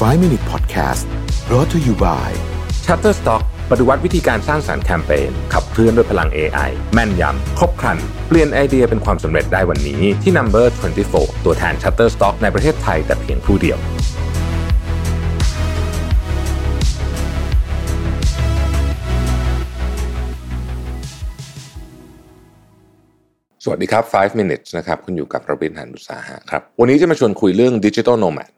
5 Minute Podcast brought to you by Shutterstock ปฏิวัติวิธีการสร้างสารรค์แคมเปญขับเคลื่อนด้วยพลัง AI แม่นยำ ครบครัน เปลี่ยนไอเดียเป็นความสำเร็จได้วันนี้ที่ Number 24 ตัวแทน Shutterstock ในประเทศไทยแต่เพียงผู้เดียว สวัสดีครับ 5 minutes นะครับ คุณอยู่กับระบินหันบุษาหะครับ วันนี้จะมาชวนคุยเรื่อง Digital Nomad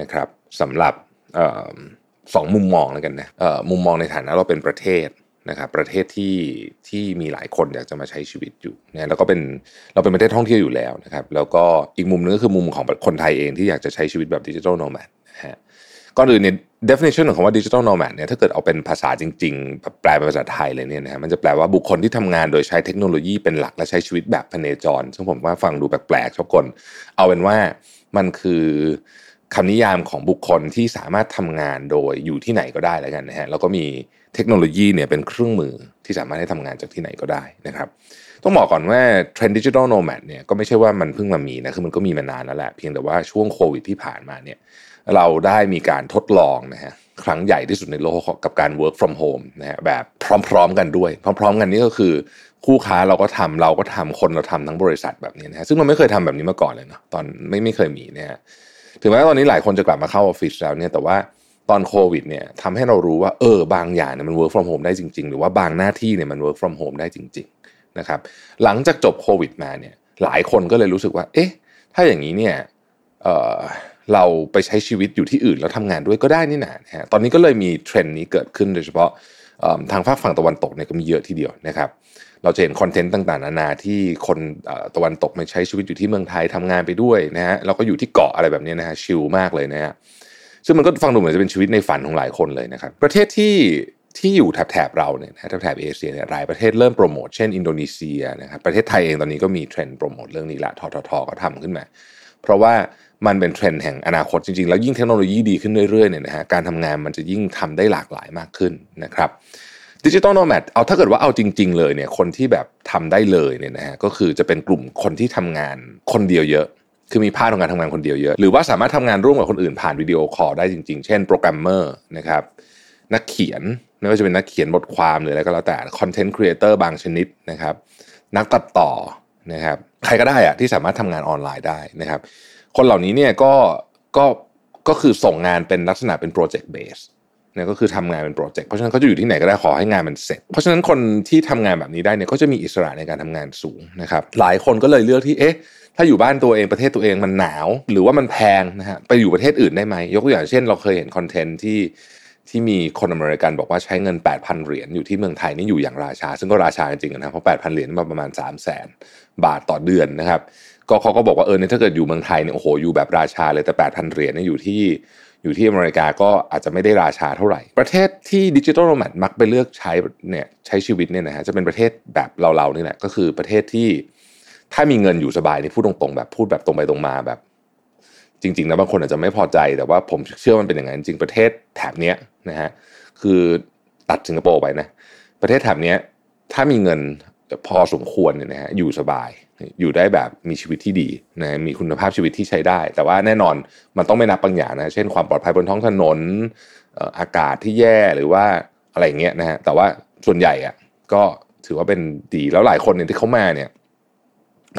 นะครับสำหรับออสองมุมมองแล้วกันนะมุมมองในฐานะเราเป็นประเทศนะครับประเทศที่ที่มีหลายคนอยากจะมาใช้ชีวิตอยู่นะแล้วก็เป็นเราเป็นประเทศท่องเที่ยวอยู่แล้วนะครับ แล้วก็อีกมุมนึงก็คือมุมของคนไทยเองที่อยากจะใช้ชีวิตแบบดิจิทัลโนแมดนะฮะก่อนอื่นเนี่ย definition ของคำว่าดิจิทัลโนแมดเนี่ยถ้าเกิดเอาเป็นภาษาจริงๆ แปลเป็นภาษาไทยเลยเนี่ยนะฮะมันจะแปลว่าบุคคลที่ทำงานโดยใช้เทคโนโลยีเป็นหลักและใช้ชีวิตแบบพเนจร ซึ่งผมว่าฟังดูแปลกๆชอบคนเอาเป็นว่ามันคือ คำนิยามของบุคคลที่สามารถทำงานโดยอยู่ที่ไหนก็ได้แล้วกันนะฮะแล้วก็มีเทคโนโลยีเนี่ยเป็นเครื่องมือที่สามารถให้ทำงานจากที่ไหนก็ได้นะครับต้องบอกก่อนว่าเทรนด์ดิจิทัลโนแมดเนี่ยก็ไม่ใช่ว่ามันเพิ่งมามีนะคือมันก็มีมานานแล้วแหละเพียงแต่ว่าช่วงโควิดที่ผ่านมาเนี่ยเราได้มีการทดลองนะฮะครั้งใหญ่ที่สุดในโลกกับการ work from home นะฮะแบบพร้อมๆกันด้วย พร้อม ๆ กันนี่ก็คือ คู่ค้าเราก็ทำเราก็ทำคนเราทำทั้งบริษัทแบบนี้นะฮะซึ่งมันไม่เคยทำแบบนี้มาก่อนเลยเนาะตอนไม่ไม่เคยมีนะฮะ ถึงแม้ว่าตอนนี้หลายคนจะกลับมาเข้าออฟฟิศแล้วเนี่ยแต่ว่าตอนโควิดเนี่ยทำให้เรารู้ว่าเออบางอย่างเนี่ยมัน work from home ได้จริง ๆ หรือว่าบางหน้าที่เนี่ยมัน work from home ได้จริงๆนะครับหลังจากจบโควิดมาเนี่ยหลายคนก็เลยรู้สึกว่าเอ๊ะถ้าอย่างนี้เนี่ยเเราไปใช้ชีวิตอยู่ที่อื่นแล้วทำงานด้วยก็ได้นี่นานะฮะตอนนี้ก็เลยมีเทรนด์นี้เกิดขึ้นโดยเฉพาะทางภาคฝั่งตะวันตกเนี่ยก็มีเยอะทีเดียวนะครับ เราจะเห็นคอนเทนต์ต่างๆนานาที่คนตะวันตกมาใช้ชีวิตอยู่ที่เมืองไทยทำงานไปด้วยนะฮะแล้วก็อยู่ที่เกาะอะไรแบบนี้นะฮะชิลมากเลยนะฮะซึ่งมันก็ฟังดูเหมือนจะเป็นชีวิตในฝันของหลายคนเลยนะครับ ประเทศที่ที่อยู่แถบแถบเราเนี่ยแถบแถบเอเชียเนี่ยหลายประเทศเริ่มโปรโมทเช่นอินโดนีเซียนะครับประเทศไทยเองตอนนี้ก็มีเทรนด์โปรโมทเรื่องนี้ละทททก็ทำขึ้นมา เพราะว่ามันเป็นเทรนด์แห่งอนาคตจริงๆ แล้วยิ่งเทคโนโลยีดีขึ้นเรื่อยๆเนี่ยนะฮะการทำงานมันจะยิ่งทำได้หลากหลายมากขึ้นนะครับ digital nomad เอาถ้าเกิดว่าเอาจริง ๆ เลยเนี่ยคนที่แบบทำได้เลยเนี่ยนะฮะก็คือจะเป็นกลุ่มคนที่ทำงานคนเดียวเยอะคือมีภาพของการทำงานคนเดียวเยอะ หรือว่าสามารถทำงานร่วมกับคนอื่นผ่านวิดีโอคอลได้จริง ๆ เช่นโปรแกรมเมอร์นะครับนักเขียนไม่ว่าจะเป็นนักเขียนบทความหรืออะไรก็แล้วแต่ content creator บางชนิดนะครับ นักตัดต่อนะครับใครก็ได้อะที่สามารถทำงานออนไลน์ได้นะครับ คนเหล่านี้เนี่ยก็ก็ก็คือส่งงานเป็นลักษณะเป็น project base เนี่ยก็คือทำงานเป็นโปรเจกต์เพราะฉะนั้นเขาจะอยู่ที่ไหนก็ได้ขอให้งานมันเสร็จ เพราะฉะนั้นคนที่ทำงานแบบนี้ได้เนี่ยก็จะมีอิสระในการทำงานสูงนะครับหลายคนก็เลยเลือกที่เอ๊ะถ้าอยู่บ้านตัวเองประเทศตัวเองมันหนาว หรือว่ามันแพงนะฮะไปอยู่ประเทศอื่นได้ไหมยกตัวอย่างเช่น เราเคยเห็นคอนเทนต์ที่ ที่มีคนอเมริกันบอกว่าใช้เงิน 8,000 เหรียญอยู่ที่เมืองไทยนี่อยู่อย่างราชา ซึ่งก็ราชาจริงๆนะเพราะ 8,000 เหรียญมาประมาณ 3 0 0 0 0 0บาทต่อเดือนนะครับ ก็เขาก็บอกว่าเออเนี่ยถ้าเกิดอยู่เมืองไทยเนี่ยโอ้โหอยู่แบบราชาเลยแต่ 8,000 เหรียญเนี่ยอยู่ที่อยู่ที่อเมริกาก็อาจจะไม่ได้ราชาเท่าไหร่ ประเทศที่ดิจิทัลโนแมดมักไปเลือกใช้เนี่ยใช้ชีวิตเนี่ยนะฮะจะเป็นประเทศแบบเราๆนี่แหละก็คือประเทศที่ถ้ามีเงินอยู่สบายนี่พูดตรงๆแบบพูดแบบตรงไปตรงมาแบบ จริงๆนะบางคนอาจจะไม่พอใจแต่ว่าผมเชื่อมันเป็นอย่างนั้นจริงประเทศแถบเนี้ยนะฮะคือตัดสิงคโปร์ไปนะประเทศแถบเนี้ยถ้ามีเงินพอสมควรเนี่ยนะฮะอยู่สบายอยู่ได้แบบมีชีวิตที่ดีนะมีคุณภาพชีวิตที่ใช้ได้ แต่ว่าแน่นอนมันต้องไม่นับบางอย่างนะเช่นความปลอดภัยบนท้องถนนอากาศที่แย่หรือว่าอะไรเงี้ยนะฮะแต่ว่าส่วนใหญ่อะก็ถือว่าเป็นดีแล้วหลายคนเนี่ยที่เขามาเนี่ย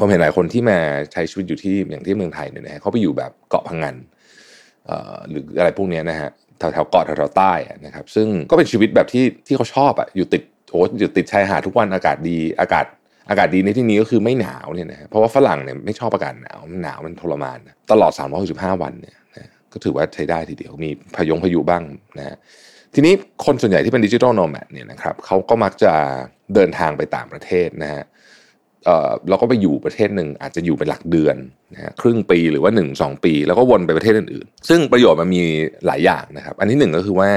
ผมเห็นหลายคนที่มาใช้ชีวิตอยู่ที่อย่างที่เมืองไทยเนี่ยนะฮะเขาไปอยู่แบบเกาะพังงานหรืออะไรพวกนี้นะฮะแถวแถวเกาะแถวๆใต้นะครับ ซึ่งก็เป็นชีวิตแบบที่ที่เขาชอบอะอยู่ติดโอ้อยู่ติดชายหาดทุกวันอากาศดีอากาศอากาศดีในที่นี้ก็คือไม่หนาวเนี่ยนะเพราะว่าฝรั่งเนี่ยไม่ชอบอากาศหนาวหนาวมันทรมานตลอด 365 วันเนี่ยนะก็ถือว่าใช้ได้ทีเดียวมีพยงพายุบ้างนะฮะทีนี้คนส่วนใหญ่ที่เป็นดิจิทัลโนแมดเนี่ยนะครับเขาก็มักจะเดินทางไปต่างประเทศนะฮะเเราก็ไปอยู่ประเทศหนึ่งอาจจะอยู่เป็นหลักเดือนนะฮะครึ่งปีหรือว่า1นสปี แล้วก็วนไปประเทศอื่นๆ ซึ่งประโยชน์มันมีหลายอย่างนะครับ อันที่หนึ่งก็คือว่า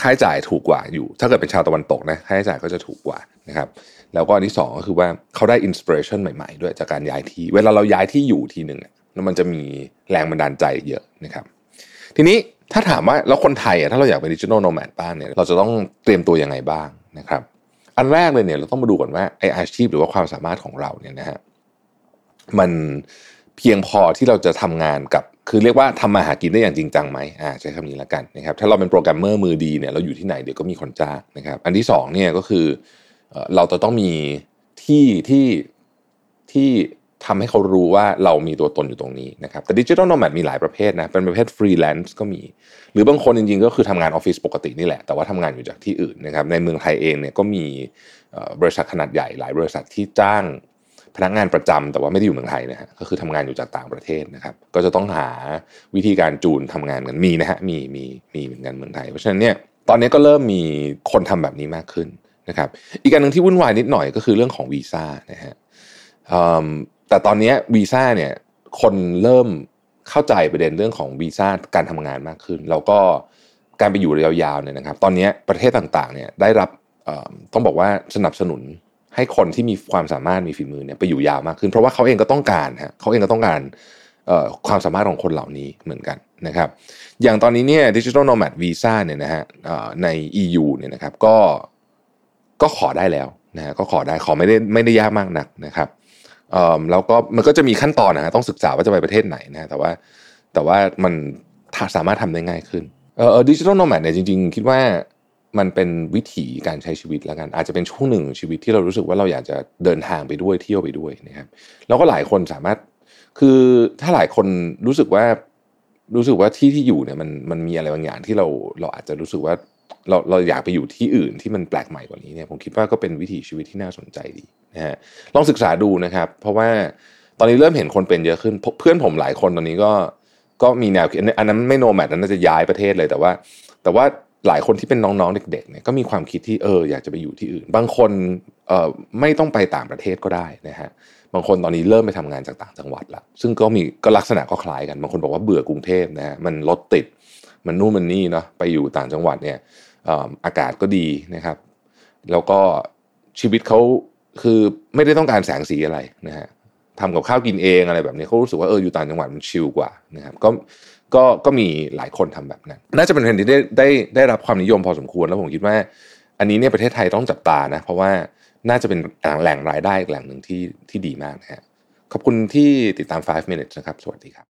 ค่าใช้จ่ายถูกกว่าอยู่ ถ้าเกิดเป็นชาวตะวันตกนะค่าใช้จ่ายก็จะถูกกว่านะครับแล้วก็อันที่สองก็คือว่าเขาได้อินสปิเรชันใหม่ๆ ด้วยจากการย้ายที่ เวลาเราย้ายที่อยู่ทีหนึ่งแล้วมันจะมีแรงบันดาลใจเยอะนะครับ ทีนี้ถ้าถามว่าแล้วคนไทยอะถ้าเราอยากเป็นดิจิทัลโนแมดบ้างเนี่ยเราจะต้องเตรียมตัวยังไงบ้างนะครับ อันแรกเลยเนี่ยเราต้องมาดูก่อนว่าไออาชีพหรือว่าความสามารถของเราเนี่ยนะฮะมันเพียงพอที่เราจะทำงานกับ คือเรียกว่าทำมาหากินได้อย่างจริงจังไหมอ่าใช้คำนี้แล้วกันนะครับถ้าเราเป็นโปรแกรมเมอร์มือดีเนี่ยเราอยู่ที่ไหนเดี๋ยวก็มีคนจ้างนะครับอันที่สองเนี่ยก็คือเราจะต้องมีที่ที่ที่ ทำให้เขารู้ว่าเรามีตัวตนอยู่ตรงนี้นะครับแต่ digital nomad มีหลายประเภทนะเป็นประเภทฟรีแลนซ์ก็มี หรือบางคนจริงๆ ก็คือทำงานออฟฟิศปกตินี่แหละ แต่ว่าทำงานอยู่จากที่อื่นนะครับในเมืองไทยเองเนี่ยก็มีบริษัทขนาดใหญ่หลายบริษัทที่จ้างพนักงานประจำแต่ว่าไม่ได้อยู่เมืองไทยนะฮะก็คือทำงานอยู่จากต่างประเทศนะครับ ก็จะต้องหาวิธีการจูนทำงานกันมีนะฮะมีมีมีเหมือนกันเมืองไทย เพราะฉะนั้นเนี่ยตอนนี้ก็เริ่มมีคนทำแบบนี้มากขึ้นนะครับ อีกการหนึ่งที่วุ่นวายนิดหน่อยก็คือเรื่องของวีซ่านะฮะ แต่ตอนนี้วีซ่าเนี่ยคนเริ่มเข้าใจประเด็นเรื่องของวีซ่าการทำงานมากขึ้น แล้วก็การไปอยู่ยาวๆเนี่ยนะครับ ตอนนี้ประเทศต่างๆเนี่ยได้รับต้องบอกว่าสนับสนุนให้คนที่มีความสามารถมีฝีมือเนี่ยไปอยู่ยาวมากขึ้น เพราะว่าเขาเองก็ต้องการฮะเขาเองก็ต้องการความสามารถของคนเหล่านี้เหมือนกันนะครับ อย่างตอนนี้เนี่ยดิจิทัลโนแมดวีซ่าเนี่ยนะฮะใน EU เนี่ยนะครับก็ก็ขอได้แล้วนะฮะก็ขอได้ขอไม่ได้ไม่ได้ยากมากนักนะครับ แล้วก็มันก็จะมีขั้นตอนนะฮะต้องศึกษาว่าจะไปประเทศไหนนะแต่ว่าแต่ว่ามันสามารถทำได้ง่ายขึ้นเออดิจิทัลโนแมดเนี่ยจริงๆ คิดว่ามันเป็นวิถีการใช้ชีวิตแล้วกัน อาจจะเป็นช่วงหนึ่งชีวิตที่เรารู้สึกว่าเราอยากจะเดินทางไปด้วยเที่ยวไปด้วยนะครับแล้วก็หลายคนสามารถคือถ้าหลายคนรู้สึกว่ารู้สึกว่าที่ที่อยู่เนี่ยมันมันมีอะไรบางอย่างที่เราเราอาจจะรู้สึกว่า เราเราอยากไปอยู่ที่อื่นที่มันแปลกใหม่กว่านี้เนี่ยผมคิดว่าก็เป็นวิถีชีวิตที่น่าสนใจดีนะฮะลองศึกษาดูนะครับ เพราะว่าตอนนี้เริ่มเห็นคนเป็นเยอะขึ้น เพื่อนผมหลายคนตอนนี้ก็ก็มีแนวคิดอันนั้นไม่โนแมดนั้นน่าจะย้ายประเทศเลยแต่ว่า แต่ว่าหลายคนที่เป็นน้องๆเด็กๆเนี่ยก็มีความคิดที่เอออยากจะไปอยู่ที่อื่น บางคนเอ่อไม่ต้องไปต่างประเทศก็ได้นะฮะบางคนตอนนี้เริ่มไปทำงานจากต่างจังหวัดละซึ่งก็มีก็ลักษณะก็คล้ายกันบางคนบอกว่าเบื่อกรุงเทพนะฮะมันรถติด มันนู่นมันนี่เนาะไปอยู่ต่างจังหวัดเนี่ยอากาศก็ดีนะครับ แล้วก็ชีวิตเขาคือไม่ได้ต้องการแสงสีอะไรนะฮะทำกับข้าวกินเองอะไรแบบนี้เขารู้สึกว่าเอออยู่ต่างจังหวัดมันชิลกว่านะครับก็ก็ก็มีหลายคนทำแบบนั้น น่าจะเป็นเทรนด์ที่ได้ได้ได้รับความนิยมพอสมควรแล้วผมคิดว่า อันนี้เนี่ยประเทศไทยต้องจับตานะ เพราะว่าน่าจะเป็นแหล่งรายได้แหล่งหนึ่งที่ที่ดีมากนะฮะขอบคุณที่ติดตาม 5 minutes นะครับ สวัสดีครับ